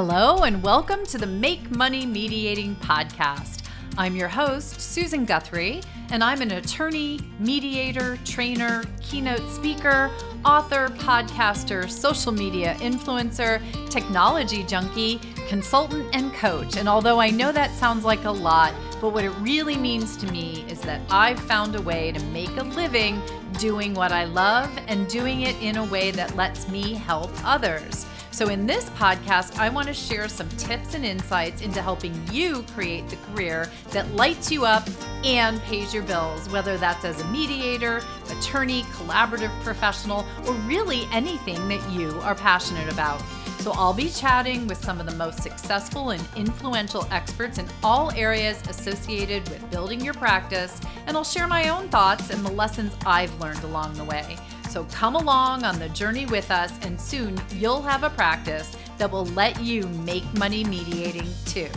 Hello, and welcome to the Make Money Mediating Podcast. I'm your host, Susan Guthrie, and I'm an attorney, mediator, trainer, keynote speaker, author, podcaster, social media influencer, technology junkie, consultant, and coach. And although I know that sounds like a lot, but what it really means to me is that I've found a way to make a living doing what I love and doing it in a way that lets me help others. So, in this podcast, I want to share some tips and insights into helping you create the career that lights you up and pays your bills, whether that's as a mediator, attorney, collaborative professional, or really anything that you are passionate about. So, I'll be chatting with some of the most successful and influential experts in all areas associated with building your practice, and I'll share my own thoughts and the lessons I've learned along the way. So come along on the journey with us, and soon you'll have a practice that will let you make money mediating too.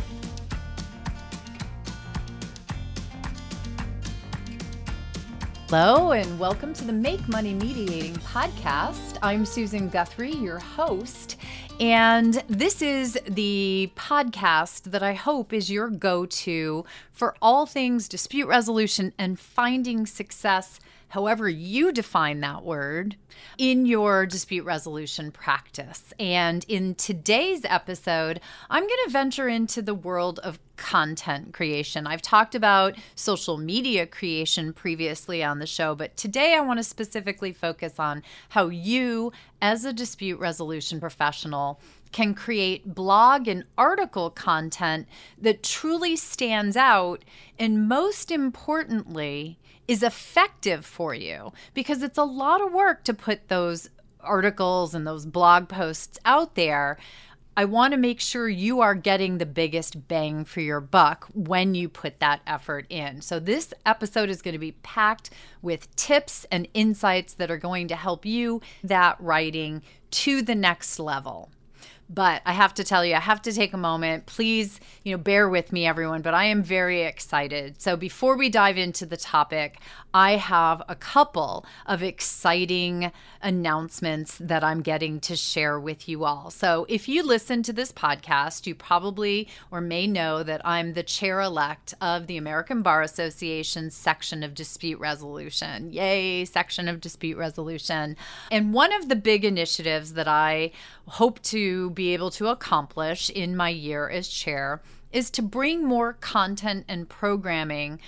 Hello, and welcome to the Make Money Mediating podcast. I'm Susan Guthrie, your host. And this is the podcast that I hope is your go to for all things dispute resolution and finding success however you define that word, in your dispute resolution practice. And in today's episode, I'm going to venture into the world of content creation. I've talked about social media creation previously on the show, but today I want to specifically focus on how you, as a dispute resolution professional, can create blog and article content that truly stands out and most importantly is effective for you because it's a lot of work to put those articles and those blog posts out there. I want to make sure you are getting the biggest bang for your buck when you put that effort in. So, this episode is going to be packed with tips and insights that are going to help you that writing to the next level. But I have to tell you, I have to take a moment. Please, you know, bear with me, everyone, but I am very excited. So before we dive into the topic, I have a couple of exciting announcements that I'm getting to share with you all. So, if you listen to this podcast, you probably or may know that I'm the chair elect of the American Bar Association section of dispute resolution. Yay, section of dispute resolution. And one of the big initiatives that I hope to be able to accomplish in my year as chair is to bring more content and programming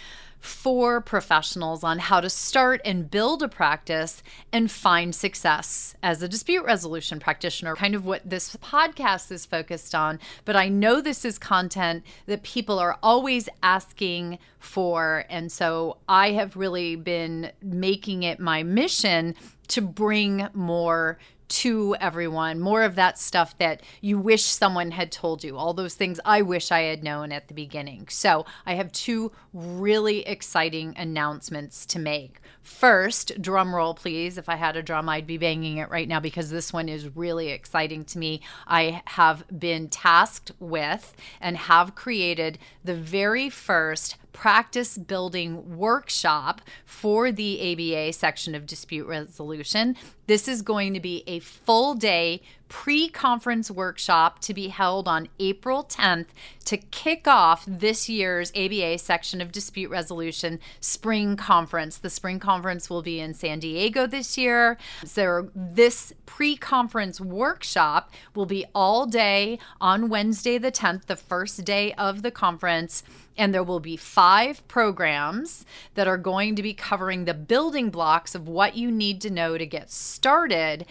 for professionals on how to start and build a practice and find success as a dispute resolution practitioner, kind of what this podcast is focused on. But I know this is content that people are always asking for. And so I have really been making it my mission to bring more to everyone, more of that stuff that you wish someone had told you, all those things I wish I had known at the beginning. So, I have two really exciting announcements to make. First, drum roll, please. If I had a drum, I'd be banging it right now because this one is really exciting to me. I have been tasked with and have created the very first practice building workshop for the ABA section of dispute resolution. This is going to be a full day pre conference workshop to be held on April 10th to kick off this year's ABA section of dispute resolution spring conference. The spring conference will be in San Diego this year. So, this pre conference workshop will be all day on Wednesday, the 10th, the first day of the conference. And there will be five programs that are going to be covering the building blocks of what you need to know to get started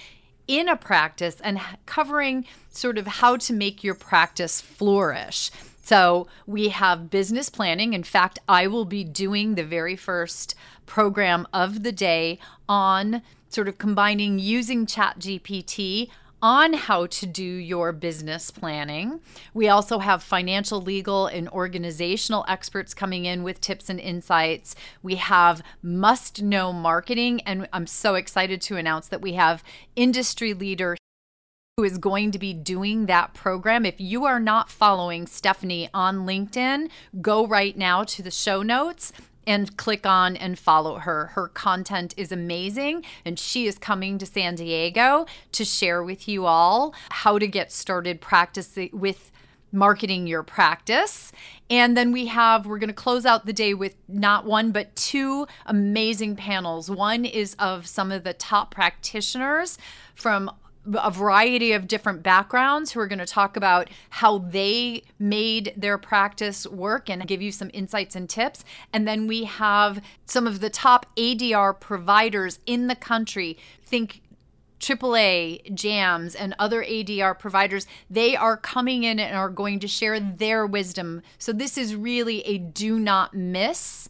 in a practice and covering sort of how to make your practice flourish. So, we have business planning. In fact, I will be doing the very first program of the day on sort of combining using ChatGPT on how to do your business planning. We also have financial, legal, and organizational experts coming in with tips and insights. We have must know marketing, and I'm so excited to announce that we have industry leader who is going to be doing that program. If you are not following Stephanie on LinkedIn, go right now to the show notes and click on and follow her. Her content is amazing, and she is coming to San Diego to share with you all how to get started practicing with marketing your practice. And then we have, we're going to close out the day with not one, but two amazing panels. One is of some of the top practitioners from a variety of different backgrounds who are going to talk about how they made their practice work and give you some insights and tips. And then we have some of the top ADR providers in the country. Think AAA, JAMS, and other ADR providers, they are coming in and are going to share their wisdom. So, this is really a do not miss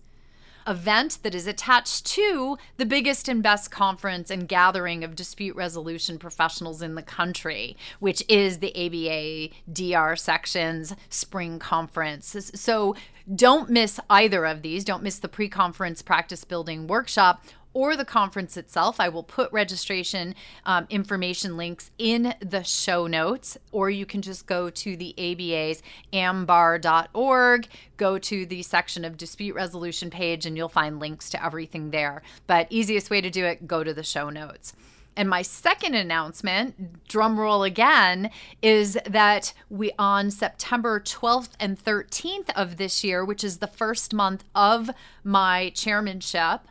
event that is attached to the biggest and best conference and gathering of dispute resolution professionals in the country, which is the ABA DR section's spring conference. So don't miss either of these. Don't miss the pre conference practice building workshop or the conference itself. I will put registration um, information links in the show notes, or you can just go to the ABA's ambar.org, go to the section of dispute resolution page, and you'll find links to everything there. But easiest way to do it, go to the show notes. And my second announcement, drum roll again, is that we on September 12th and 13th of this year, which is the first month of my chairmanship,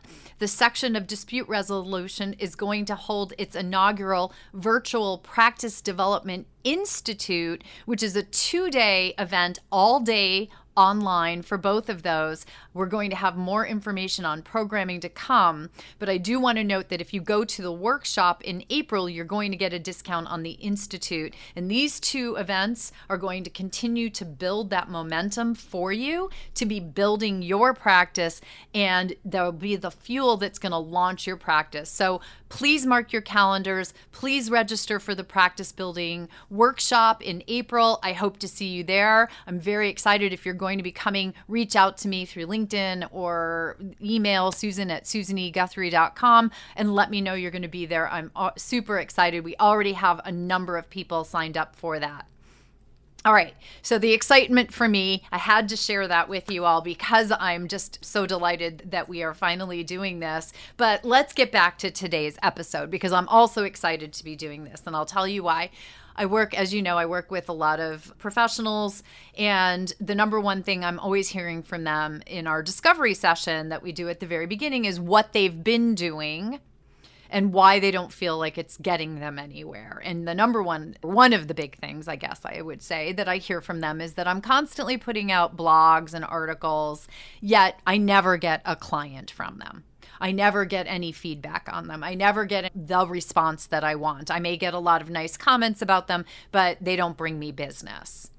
the section of dispute resolution is going to hold its inaugural virtual practice development institute, which is a two day event all day online for both of those. We're going to have more information on programming to come, but I do want to note that if you go to the workshop in April, you're going to get a discount on the Institute. And these two events are going to continue to build that momentum for you to be building your practice, and there'll be the fuel that's going to launch your practice. So please mark your calendars. Please register for the practice building workshop in April. I hope to see you there. I'm very excited if you're going to be coming, reach out to me through LinkedIn or email susan at susaneguthrie.com and let me know you're going to be there. I'm uh, super excited. We already have a number of people signed up for that. All right. So the excitement for me, I had to share that with you all because I'm just so delighted that we are finally doing this. But let's get back to today's episode because I'm also excited to be doing this. And I'll tell you why. I work, as you know, I work with a lot of professionals. And the number one thing I'm always hearing from them in our discovery session that we do at the very beginning is what they've been doing and why they don't feel like it's getting them anywhere. And the number one, one of the big things, I guess I would say, that I hear from them is that I'm constantly putting out blogs and articles, yet I never get a client from them. I never get any feedback on them. I never get the response that I want. I may get a lot of nice comments about them, but they don't bring me business.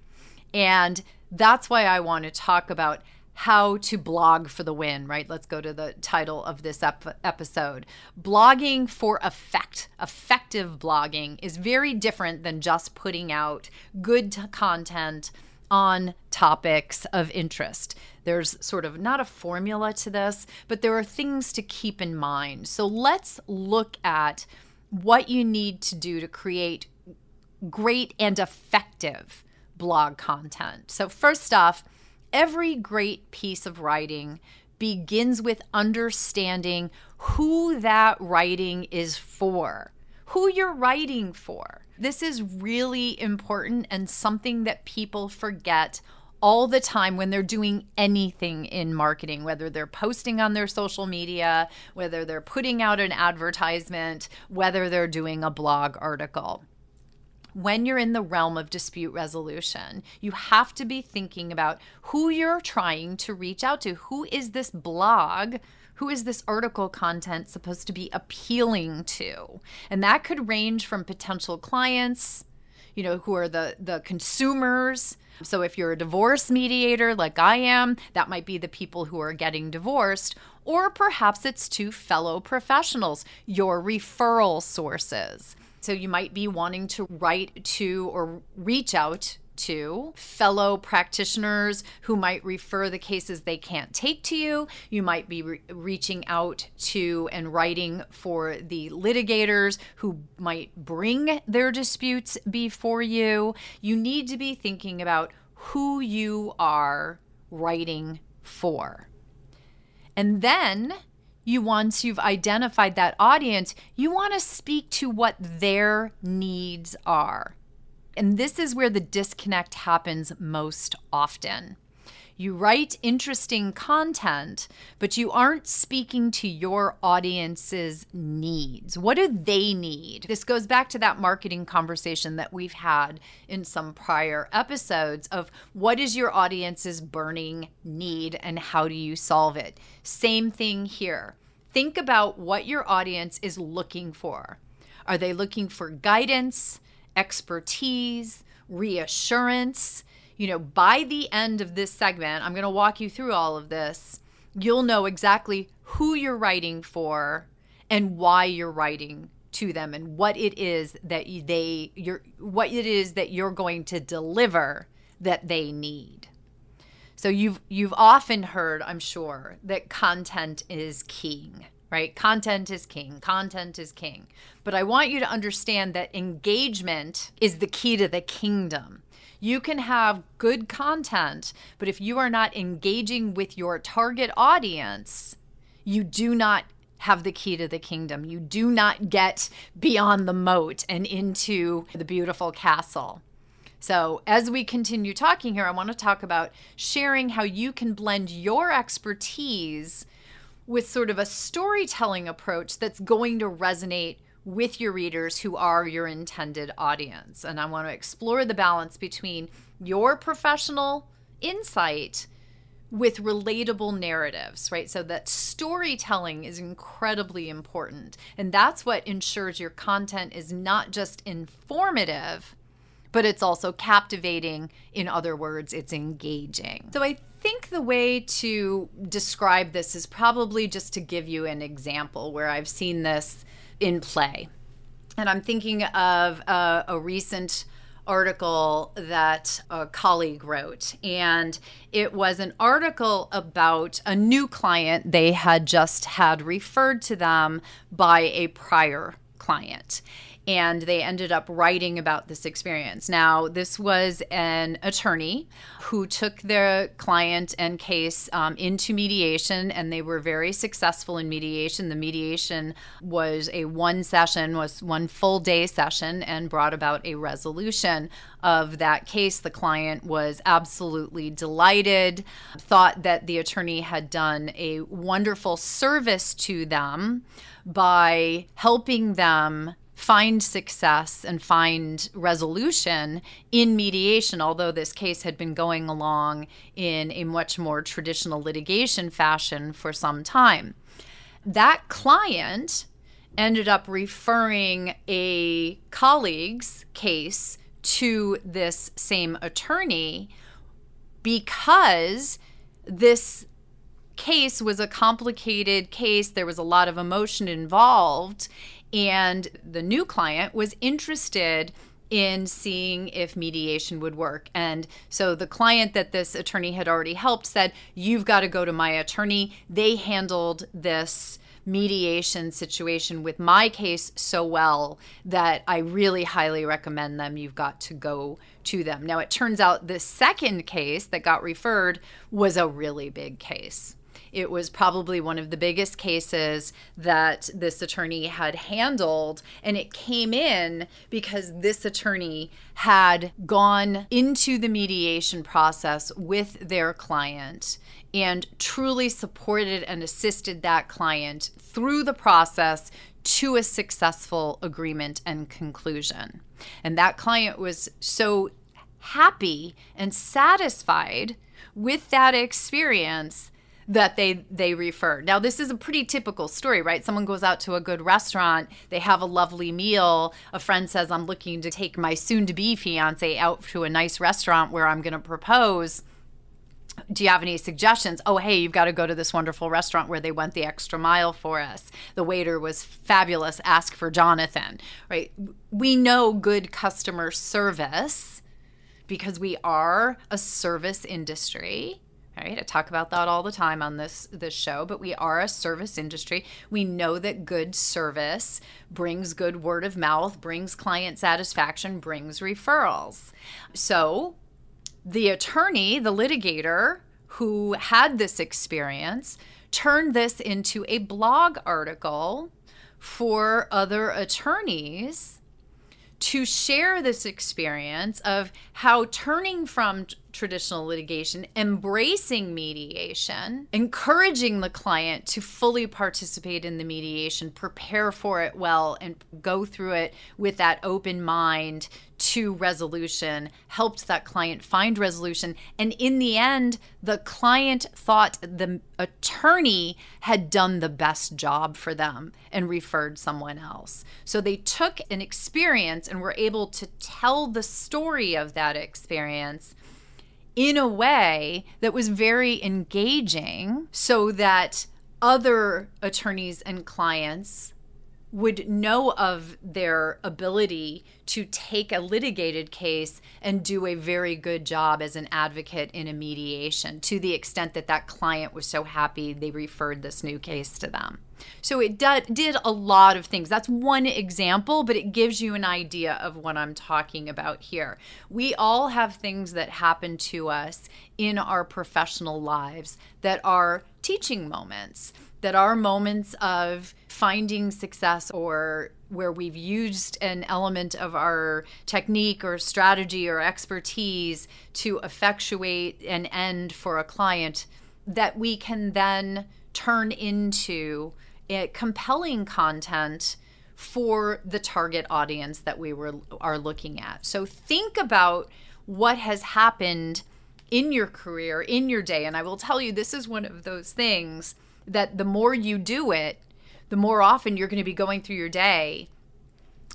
And that's why I want to talk about how to blog for the win, right? Let's go to the title of this ep- episode. Blogging for effect, effective blogging is very different than just putting out good content on topics of interest. There's sort of not a formula to this, but there are things to keep in mind. So let's look at what you need to do to create great and effective blog content. So, first off, every great piece of writing begins with understanding who that writing is for, who you're writing for. This is really important and something that people forget all the time when they're doing anything in marketing, whether they're posting on their social media, whether they're putting out an advertisement, whether they're doing a blog article. When you're in the realm of dispute resolution, you have to be thinking about who you're trying to reach out to. Who is this blog who is this article content supposed to be appealing to? And that could range from potential clients, you know, who are the the consumers. So if you're a divorce mediator like I am, that might be the people who are getting divorced, or perhaps it's to fellow professionals, your referral sources. So you might be wanting to write to or reach out to fellow practitioners who might refer the cases they can't take to you. You might be re- reaching out to and writing for the litigators who might bring their disputes before you. You need to be thinking about who you are writing for. And then you once you've identified that audience, you want to speak to what their needs are. And this is where the disconnect happens most often. You write interesting content, but you aren't speaking to your audience's needs. What do they need? This goes back to that marketing conversation that we've had in some prior episodes of what is your audience's burning need and how do you solve it? Same thing here. Think about what your audience is looking for. Are they looking for guidance, expertise, reassurance? you know, by the end of this segment, I'm going to walk you through all of this. You'll know exactly who you're writing for and why you're writing to them and what it is that they you're what it is that you're going to deliver that they need. So you've you've often heard, I'm sure, that content is king, right? Content is king. Content is king. But I want you to understand that engagement is the key to the kingdom. You can have good content, but if you are not engaging with your target audience, you do not have the key to the kingdom. You do not get beyond the moat and into the beautiful castle. So, as we continue talking here, I want to talk about sharing how you can blend your expertise with sort of a storytelling approach that's going to resonate with your readers who are your intended audience. And I want to explore the balance between your professional insight with relatable narratives, right? So that storytelling is incredibly important. And that's what ensures your content is not just informative, but it's also captivating. In other words, it's engaging. So I think the way to describe this is probably just to give you an example where I've seen this in play. And I'm thinking of a, a recent article that a colleague wrote. And it was an article about a new client they had just had referred to them by a prior client and they ended up writing about this experience. Now, this was an attorney who took their client and case um, into mediation, and they were very successful in mediation. The mediation was a one session, was one full day session, and brought about a resolution of that case. The client was absolutely delighted, thought that the attorney had done a wonderful service to them by helping them find success and find resolution in mediation, although this case had been going along in a much more traditional litigation fashion for some time. That client ended up referring a colleague's case to this same attorney because this case was a complicated case. There was a lot of emotion involved. And the new client was interested in seeing if mediation would work. And so the client that this attorney had already helped said, You've got to go to my attorney. They handled this mediation situation with my case so well that I really highly recommend them. You've got to go to them. Now, it turns out the second case that got referred was a really big case. It was probably one of the biggest cases that this attorney had handled. And it came in because this attorney had gone into the mediation process with their client and truly supported and assisted that client through the process to a successful agreement and conclusion. And that client was so happy and satisfied with that experience that they they refer. Now this is a pretty typical story, right? Someone goes out to a good restaurant, they have a lovely meal, a friend says I'm looking to take my soon to be fiance out to a nice restaurant where I'm going to propose. Do you have any suggestions? Oh, hey, you've got to go to this wonderful restaurant where they went the extra mile for us. The waiter was fabulous. Ask for Jonathan, right? We know good customer service because we are a service industry Right? I talk about that all the time on this this show, but we are a service industry. We know that good service brings good word of mouth, brings client satisfaction, brings referrals. So, the attorney, the litigator who had this experience, turn this into a blog article for other attorneys to share this experience of how turning from traditional litigation, embracing mediation, encouraging the client to fully participate in the mediation, prepare for it well, and go through it with that open mind to resolution, helped that client find resolution. And in the end, the client thought the attorney had done the best job for them and referred someone else. So they took an experience and were able to tell the story of that experience in a way that was very engaging so that other attorneys and clients would know of their ability to take a litigated case and do a very good job as an advocate in a mediation to the extent that that client was so happy they referred this new case to them. So it did, did a lot of things. That's one example, but it gives you an idea of what I'm talking about here. We all have things that happen to us in our professional lives that are teaching moments that are moments of finding success or where we've used an element of our technique or strategy or expertise to effectuate an end for a client that we can then turn into compelling content for the target audience that we were are looking at. So think about what has happened in your career, in your day, and I will tell you this is one of those things that the more you do it, the more often you're going to be going through your day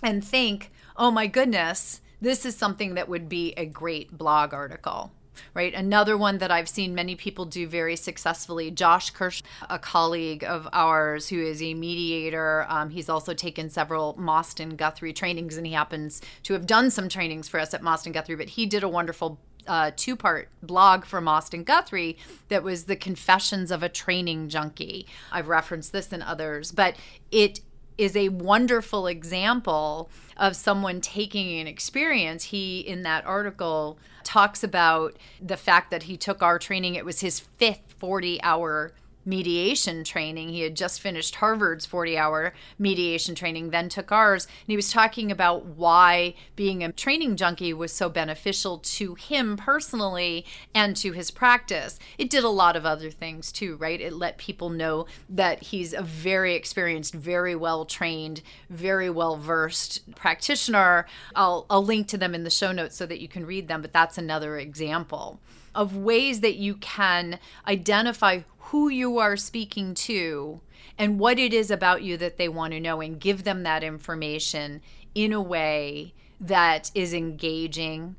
and think, oh my goodness, this is something that would be a great blog article. Right. Another one that I've seen many people do very successfully, Josh Kirsch, a colleague of ours who is a mediator. Um, he's also taken several Mosten Guthrie trainings and he happens to have done some trainings for us at Mosten Guthrie, but he did a wonderful uh, two part blog from Mosten Guthrie that was The Confessions of a Training Junkie. I've referenced this in others, but it is a wonderful example of someone taking an experience. He, in that article, talks about the fact that he took our training. It was his fifth 40 hour mediation training. He had just finished Harvard's 40 hour mediation training, then took ours. And he was talking about why being a training junkie was so beneficial to him personally and to his practice. It did a lot of other things too, right? It let people know that he's a very experienced, very well trained, very well versed practitioner. I'll, I'll link to them in the show notes so that you can read them, but that's another example of ways that you can identify who you are speaking to and what it is about you that they want to know and give them that information in a way that is engaging.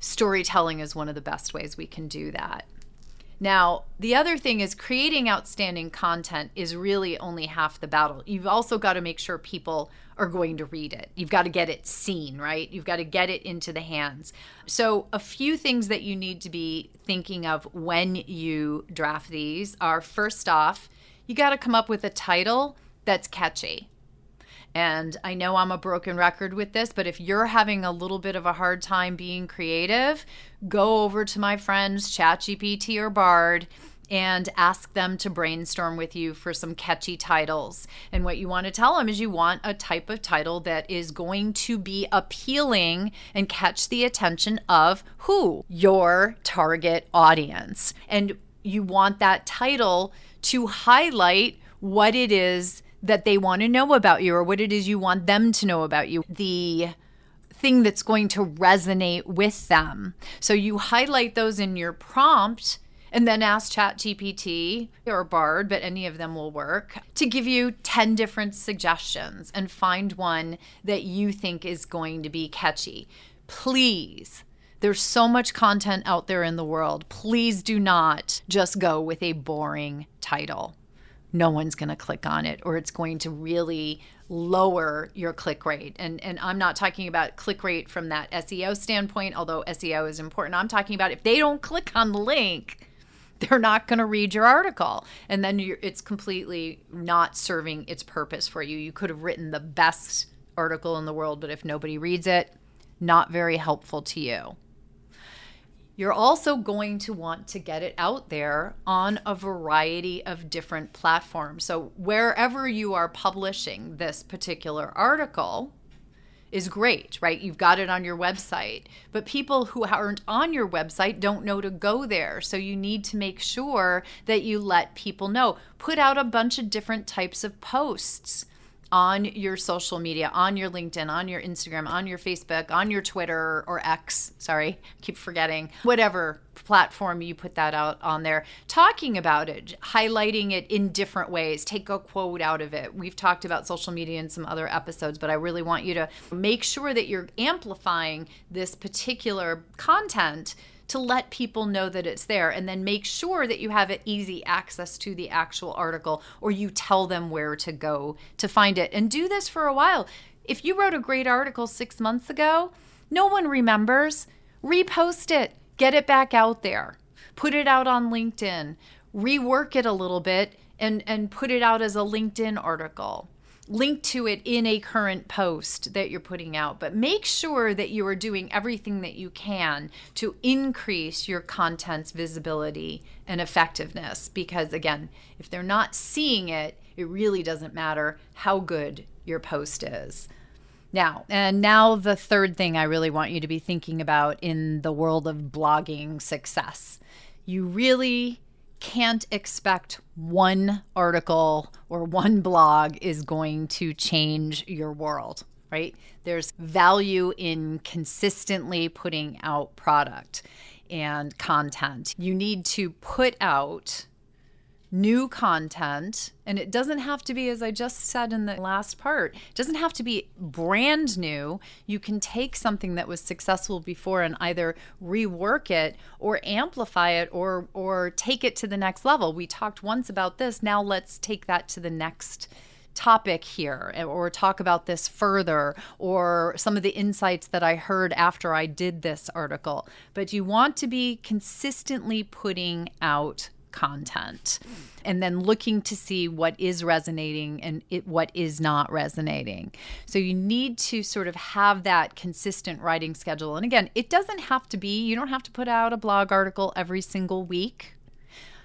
Storytelling is one of the best ways we can do that. Now, the other thing is creating outstanding content is really only half the battle. You've also got to make sure people are going to read it. You've got to get it seen, right? You've got to get it into the hands. So, a few things that you need to be thinking of when you draft these are first off, you got to come up with a title that's catchy. And I know I'm a broken record with this, but if you're having a little bit of a hard time being creative, go over to my friends, ChatGPT or Bard, and ask them to brainstorm with you for some catchy titles. And what you want to tell them is you want a type of title that is going to be appealing and catch the attention of who? Your target audience. And you want that title to highlight what it is that they want to know about you or what it is you want them to know about you. The thing that's going to resonate with them. So you highlight those in your prompt and then ask ChatGPT or Bard, but any of them will work, to give you 10 different suggestions and find one that you think is going to be catchy. Please there's so much content out there in the world. Please do not just go with a boring title no one's going to click on it or it's going to really lower your click rate. And and I'm not talking about click rate from that SEO standpoint, although SEO is important. I'm talking about if they don't click on the link, they're not going to read your article and then it's completely not serving its purpose for you. You could have written the best article in the world, but if nobody reads it, not very helpful to you you're also going to want to get it out there on a variety of different platforms. So, wherever you are publishing this particular article is great, right? You've got it on your website, but people who aren't on your website don't know to go there. So, you need to make sure that you let people know. Put out a bunch of different types of posts on your social media, on your LinkedIn, on your Instagram, on your Facebook, on your Twitter or X, sorry, keep forgetting, whatever platform you put that out on there, talking about it, highlighting it in different ways, take a quote out of it. We've talked about social media in some other episodes, but I really want you to make sure that you're amplifying this particular content to let people know that it's there and then make sure that you have easy access to the actual article or you tell them where to go to find it. And do this for a while. If you wrote a great article six months ago, no one remembers. Repost it, get it back out there, put it out on LinkedIn, rework it a little bit, and, and put it out as a LinkedIn article link to it in a current post that you're putting out, but make sure that you are doing everything that you can to increase your content's visibility and effectiveness. Because again, if they're not seeing it, it really doesn't matter how good your post is. Now, and now the third thing I really want you to be thinking about in the world of blogging success. You really can't expect one article or one blog is going to change your world, right? There's value in consistently putting out product and content. You need to put out new content and it doesn't have to be as i just said in the last part it doesn't have to be brand new. You can take something that was successful before and either rework it or amplify it or or take it to the next level. We talked once about this. Now let's take that to the next topic here eh, or talk about this further or some of the insights that I heard after I did this article. But you want to be consistently putting out content and then looking to see what is resonating and it, what is not resonating. So you need to sort of have that consistent writing schedule. And again, it doesn't have to be, you don't have to put out a blog article every single week.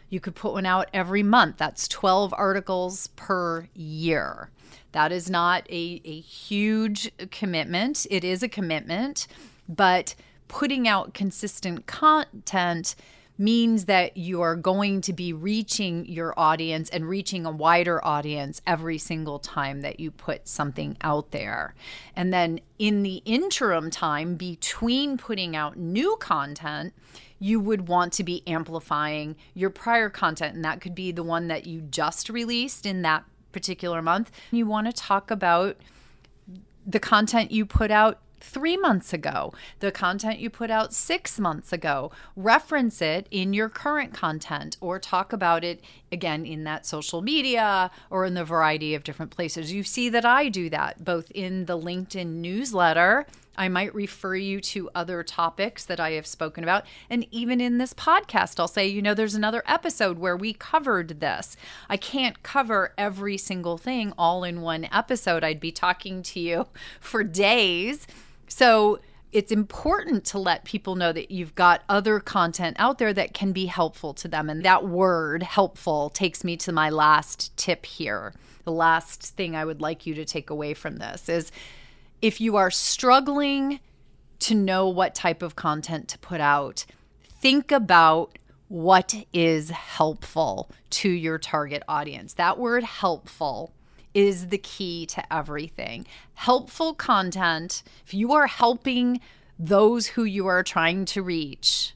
You could put one out every month. That's 12 articles per year. That is not a, a huge commitment. It is a commitment, but putting out consistent content means that you are going to be reaching your audience and reaching a wider audience every single time that you put something out there. And then in the interim time between putting out new content, you would want to be amplifying your prior content. And that could be the one that you just released in that particular month. You want to talk about the content you put out three months ago, the content you put out six months ago. Reference it in your current content or talk about it again in that social media or in the variety of different places. You see that I do that both in the LinkedIn newsletter. I might refer you to other topics that I have spoken about. And even in this podcast, I'll say, you know, there's another episode where we covered this. I can't cover every single thing all in one episode. I'd be talking to you for days. So it's important to let people know that you've got other content out there that can be helpful to them. And that word, helpful, takes me to my last tip here. The last thing I would like you to take away from this is if you are struggling to know what type of content to put out, think about what is helpful to your target audience. That word helpful is the key to everything. Helpful content, if you are helping those who you are trying to reach,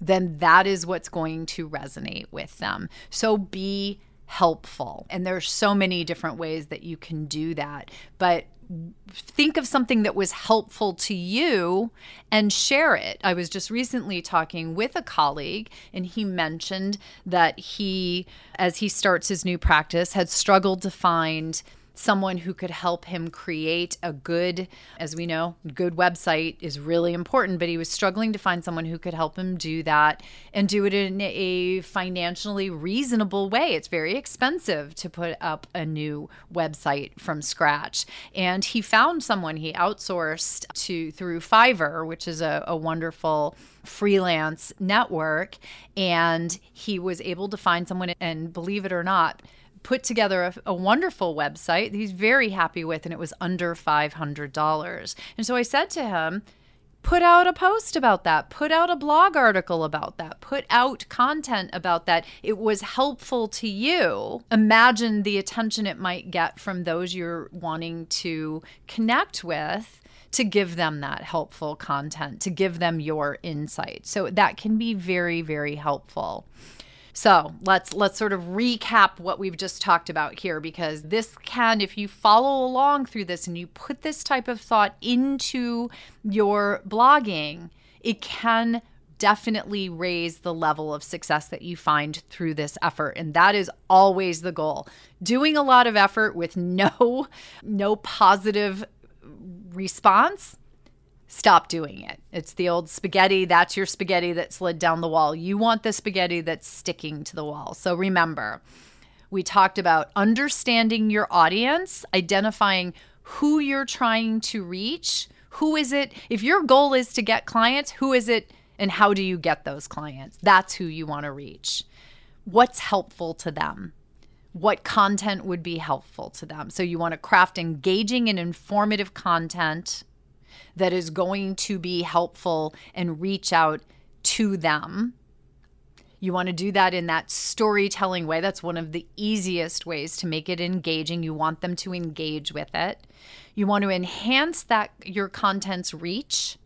then that is what's going to resonate with them. So be helpful. And there's so many different ways that you can do that. But think of something that was helpful to you and share it. I was just recently talking with a colleague, and he mentioned that he, as he starts his new practice, had struggled to find someone who could help him create a good, as we know, good website is really important, but he was struggling to find someone who could help him do that and do it in a financially reasonable way. It's very expensive to put up a new website from scratch. And he found someone he outsourced to through Fiverr, which is a, a wonderful freelance network. And he was able to find someone, and believe it or not, put together a, a, wonderful website he's very happy with, and it was under $500. And so I said to him, put out a post about that, put out a blog article about that, put out content about that. It was helpful to you. Imagine the attention it might get from those you're wanting to connect with to give them that helpful content, to give them your insight. So that can be very, very helpful. So let's let's sort of recap what we've just talked about here because this can, if you follow along through this and you put this type of thought into your blogging, it can definitely raise the level of success that you find through this effort. And that is always the goal. Doing a lot of effort with no no positive response stop doing it. It's the old spaghetti. That's your spaghetti that slid down the wall. You want the spaghetti that's sticking to the wall. So remember, we talked about understanding your audience, identifying who you're trying to reach. Who is it? If your goal is to get clients, who is it and how do you get those clients? That's who you want to reach. What's helpful to them? What content would be helpful to them? So you want to craft engaging and informative content that is going to be helpful and reach out to them. You want to do that in that storytelling way. That's one of the easiest ways to make it engaging. You want them to engage with it. You want to enhance that your content's reach.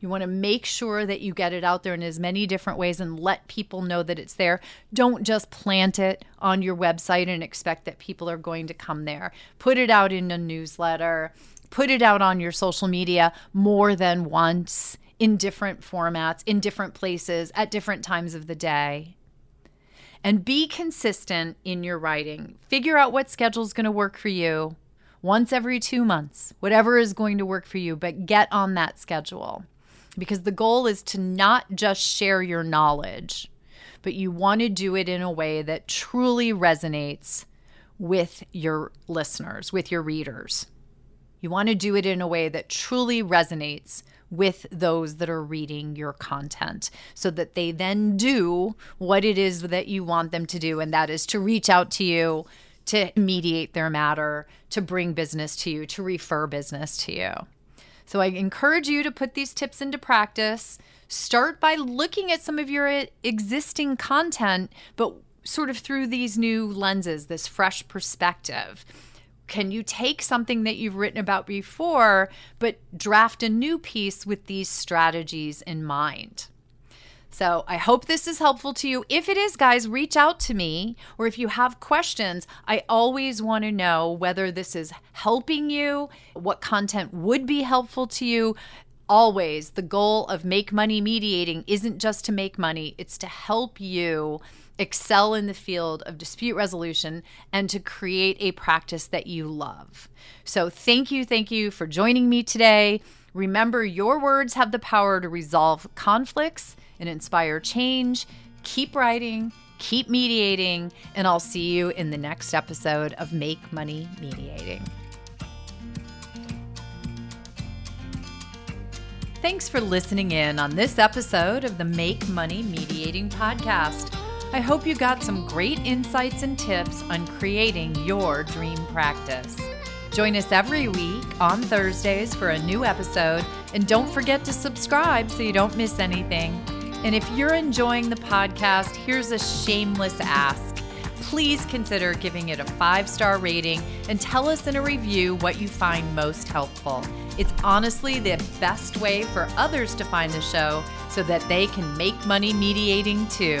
You want to make sure that you get it out there in as many different ways and let people know that it's there. Don't just plant it on your website and expect that people are going to come there. Put it out in a newsletter put it out on your social media more than once in different formats, in different places, at different times of the day. And be consistent in your writing. Figure out what schedule is going to work for you once every two months, whatever is going to work for you, but get on that schedule. Because the goal is to not just share your knowledge, but you want to do it in a way that truly resonates with your listeners, with your readers. You want to do it in a way that truly resonates with those that are reading your content so that they then do what it is that you want them to do, and that is to reach out to you, to mediate their matter, to bring business to you, to refer business to you. So I encourage you to put these tips into practice. Start by looking at some of your uh, existing content, but sort of through these new lenses, this fresh perspective can you take something that you've written about before, but draft a new piece with these strategies in mind? So I hope this is helpful to you. If it is, guys, reach out to me. Or if you have questions, I always want to know whether this is helping you, what content would be helpful to you. Always, the goal of Make Money Mediating isn't just to make money, it's to help you excel in the field of dispute resolution, and to create a practice that you love. So, thank you, thank you for joining me today. Remember, your words have the power to resolve conflicts and inspire change. Keep writing, keep mediating, and I'll see you in the next episode of Make Money Mediating. Thanks for listening in on this episode of the Make Money Mediating Podcast. I hope you got some great insights and tips on creating your dream practice. Join us every week on Thursdays for a new episode, and don't forget to subscribe so you don't miss anything. And if you're enjoying the podcast, here's a shameless ask. Please consider giving it a five star rating and tell us in a review what you find most helpful. It's honestly the best way for others to find the show so that they can make money mediating too.